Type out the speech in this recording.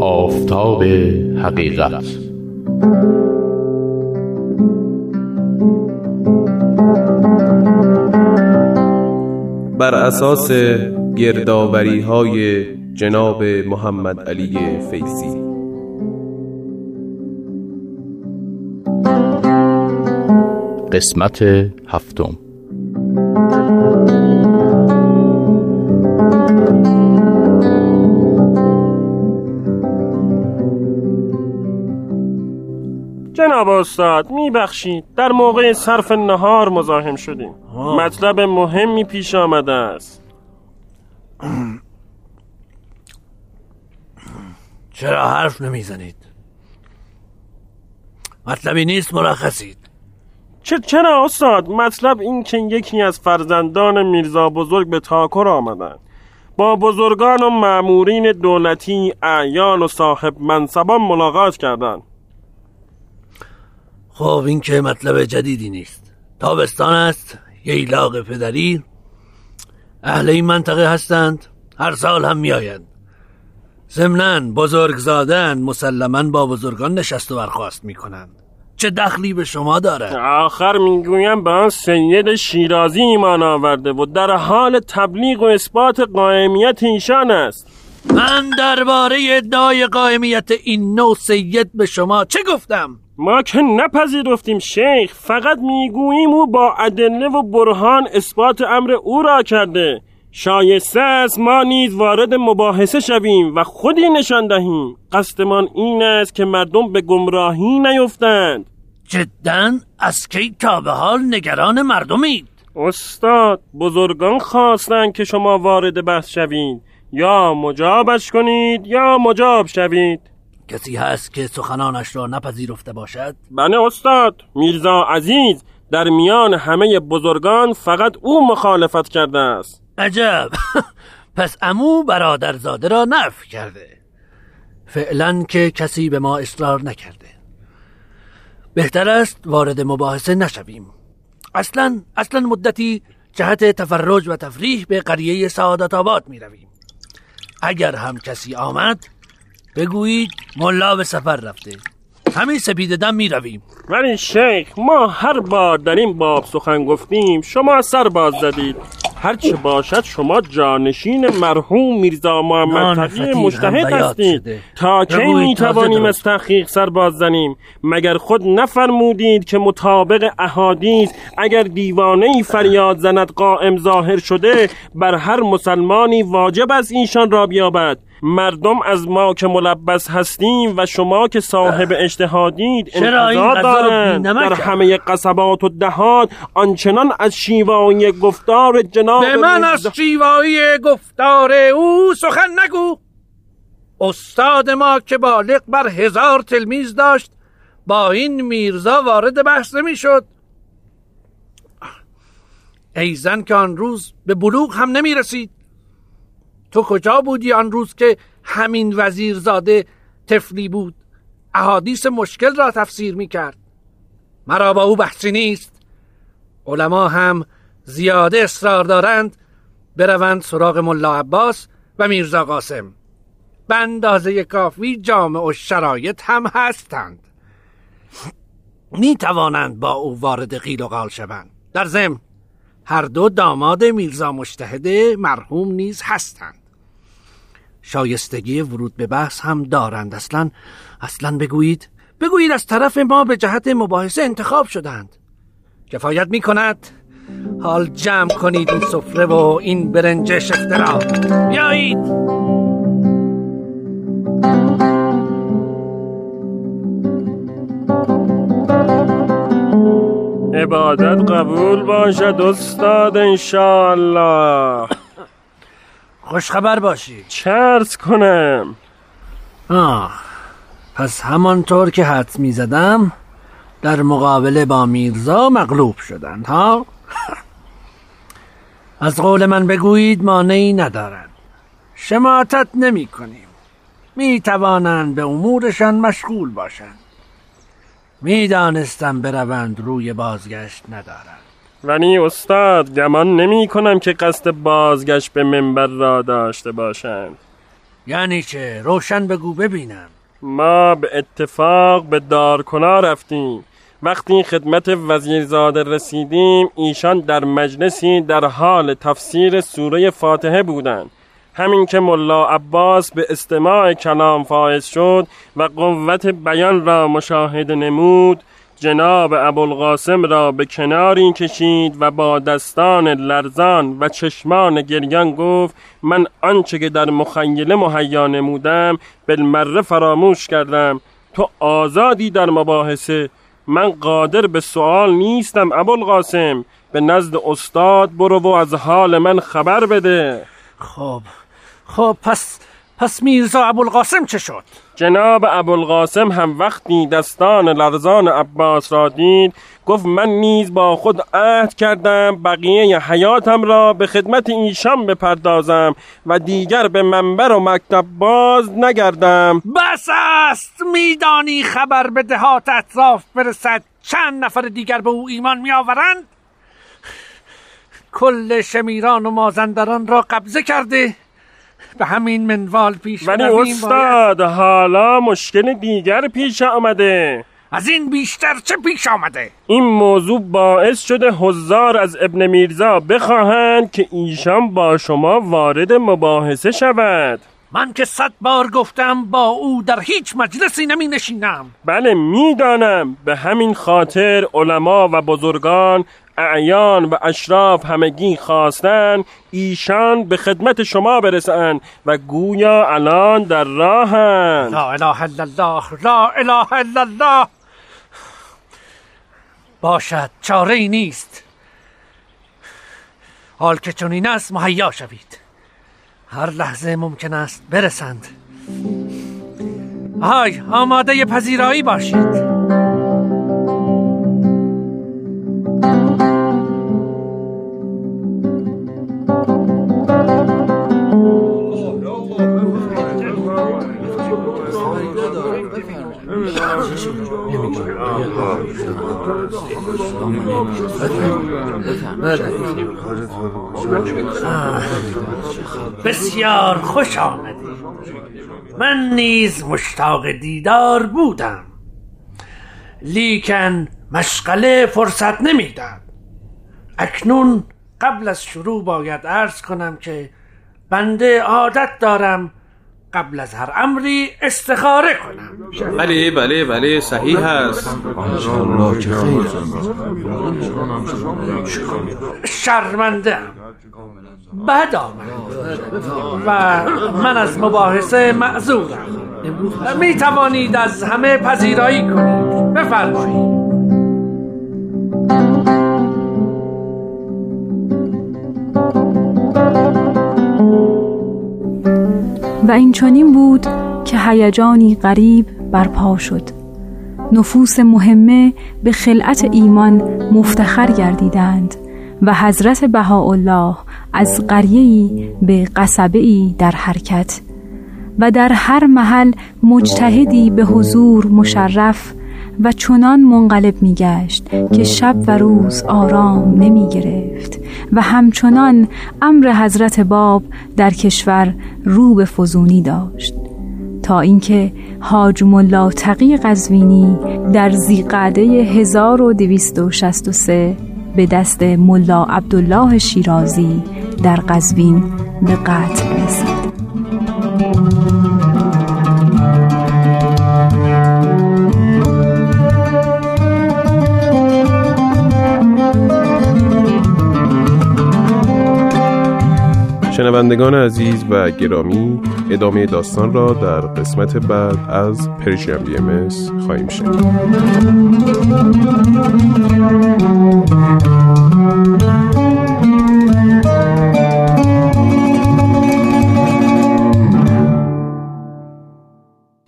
آفتاب حقیقت. بر اساس گردآوری های جناب محمد علی فیضی. قسمت هفتم. جناب استاد میبخشید. در موقع صرف نهار مزاحم شدیم. مطلب مهمی پیش آمده است. چرا حرف نمی‌زنید؟ مطلبی نیست مرخصید. چه چرا استاد؟ مطلب این که یکی از فرزندان میرزا بزرگ به تاکر آمدند با بزرگان و معمورین دولتی اعیان و صاحب منصبان ملاقات کردند. خب این که مطلب جدیدی نیست. تابستان است ییلاق پدری. اهل این منطقه هستند. هر سال هم میآیند. ضمنا بزرگ زادن مسلما با بزرگان نشست و برخواست می‌کنند. چه دخلی به شما داره آخر می‌گویم به آن سید شیرازی ایمان آورده و در حال تبلیغ و اثبات قائمیت ایشان است. من درباره ادعای قائمیت این نوع سید به شما چه گفتم؟ ما که نپذیرفتیم شیخ فقط می‌گوییم او با ادله و برهان اثبات امر او را کرده. شایسته است ما نیز وارد مباحثه شویم و خودی نشان دهیم. قصدمان این است که مردم به گمراهی نیفتند. جدا از کی تا به حال نگران مردمید؟ استاد بزرگان خواستند که شما وارد بحث شوید. یا مجابش کنید یا مجاب شوید. کسی هست که سخنانش را نپذیرفته باشد؟ بله استاد. میرزا عزیز در میان همه بزرگان فقط او مخالفت کرده است. عجب. پس امو برادرزاده را نف کرده. فعلا که کسی به ما اصرار نکرده. بهتر است وارد مباحثه نشویم. اصلا اصلا مدتی جهت تفرج و تفریح به قریه سعادت آباد می رویم اگر هم کسی آمد بگویید ملا به سفر رفته. همین سپید دم می رویم ولی شیخ ما هر بار در این باب سخن گفتیم شما سر باز زدید. هرچه باشد شما جانشین مرحوم میرزا محمد تقی مجتهد هستید. تا کی می توانیم. از تحقیق سر باز زنیم؟ مگر خود نفرمودید که مطابق احادیث اگر دیوانه ای فریاد زند قائم ظاهر شده بر هر مسلمانی واجب از ایشان را بیابد؟ مردم از ما که ملبس هستیم و شما که صاحب اجتهادید انتظار دارند در؟ همه قصبات و دهات آنچنان از شیوای گفتار جناب به من از شیوایی گفتار او سخن نگو. استاد ما که بالغ بر هزار تلمیز داشت با این میرزا وارد بحث نمی شد ایزن که آن روز به بلوغ هم نمی رسید تو کجا بودی آن روز که همین وزیرزاده طفلی بود؟ احادیث مشکل را تفسیر می کرد مرا با او بحثی نیست. علما هم زیاده اصرار دارند بروند سراغ ملا عباس و میرزا قاسم. به اندازه کافی جامع و شرایط هم هستند. می توانند با او وارد قیل و قال شوند. در ضمن هر دو داماد میرزا مشتهد مرحوم نیز هستند. شایستگی ورود به بحث هم دارند. اصلا اصلا بگویید. بگویید از طرف ما به جهت مباحثه انتخاب شدند. کفایت می کند حال جمع کنید این سفره و این برنج شفته را. بیایید. عبادت قبول باشد استاد انشاءالله. خوشخبر باشید چرس کنم. آه پس همانطور که حد می زدم در مقابله با میرزا مغلوب شدند ها؟ از قول من بگویید مانعی ندارند شماتت نمی کنیم. می توانند به امورشان مشغول باشند. می دانستم بروند روی بازگشت ندارند. ولی استاد گمان نمی کنم که قصد بازگشت به منبر را داشته باشند. یعنی چه روشن بگو ببینم. ما به اتفاق به دارکنا رفتیم. وقتی خدمت وزیرزاده رسیدیم ایشان در مجلسی در حال تفسیر سوره فاتحه بودند. همین که ملا عباس به استماع کلام فائز شد و قوت بیان را مشاهده نمود جناب ابوالقاسم را به کناری کشید و با دستان لرزان و چشمان گریان گفت من آنچه که در مخیله مهیا نمودم بالمره فراموش کردم. تو آزادی در مباحثه. من قادر به سوال نیستم ابوالقاسم. به نزد استاد برو و از حال من خبر بده. خب خب پس پس میرزا ابوالقاسم چه شد؟ جناب ابوالقاسم هم وقتی دستان لرزان عباس را دید گفت من نیز با خود عهد کردم بقیه حیاتم را به خدمت ایشان بپردازم و دیگر به منبر و مکتب باز نگردم. بس است میدانی خبر به دهات اطراف برسد. چند نفر دیگر به او ایمان میآورند؟ کل شمیران و مازندران را قبضه کرده. به همین منوال پیش ولی استاد حالا مشکل دیگر پیش آمده باید. از این بیشتر چه پیش آمده این موضوع باعث شده هزار از ابن میرزا بخواهند که ایشان با شما وارد مباحثه شود من که صد بار گفتم با او در هیچ مجلسی نمی نشینم. بله می‌دانم به همین خاطر علما و بزرگان اعیان و اشراف همگی خواستن ایشان به خدمت شما برسند و گویا الان در راهند لا اله الا الله لا اله الا الله. باشد چاره ای نیست. حال که چنین است مهیا شوید. هر لحظه ممکن است برسند. های آماده پذیرایی باشید. بسیار خوش آمدی. من نیز مشتاق دیدار بودم. لیکن مشغله فرصت نمی‌داد. اکنون قبل از شروع باید عرض کنم که بنده عادت دارم قبل از هر امری استخاره کنم. بله بله بله صحیح هست شرمنده بد آمد. و من از مباحثه معذورم. می توانید از همه پذیرایی کنید. بفرمایید. این چنین بود که هیجانی غریب برپا شد. نفوس مهمه به خلعت ایمان مفتخر گردیدند و حضرت بهاءالله از قریه‌ای به قصبه‌ای در حرکت و در هر محل مجتهدی به حضور مشرف و چنان منقلب می گشت که شب و روز آرام نمی گرفت و همچنان امر حضرت باب در کشور رو به فزونی داشت. تا اینکه حاج ملا تقی قزوینی در زیقعده 1263 به دست ملا عبدالله شیرازی در قزوین به قتل شنوندگان عزیز و گرامی ادامه داستان را در قسمت بعد از پرشیم بی ام خواهیم شنید.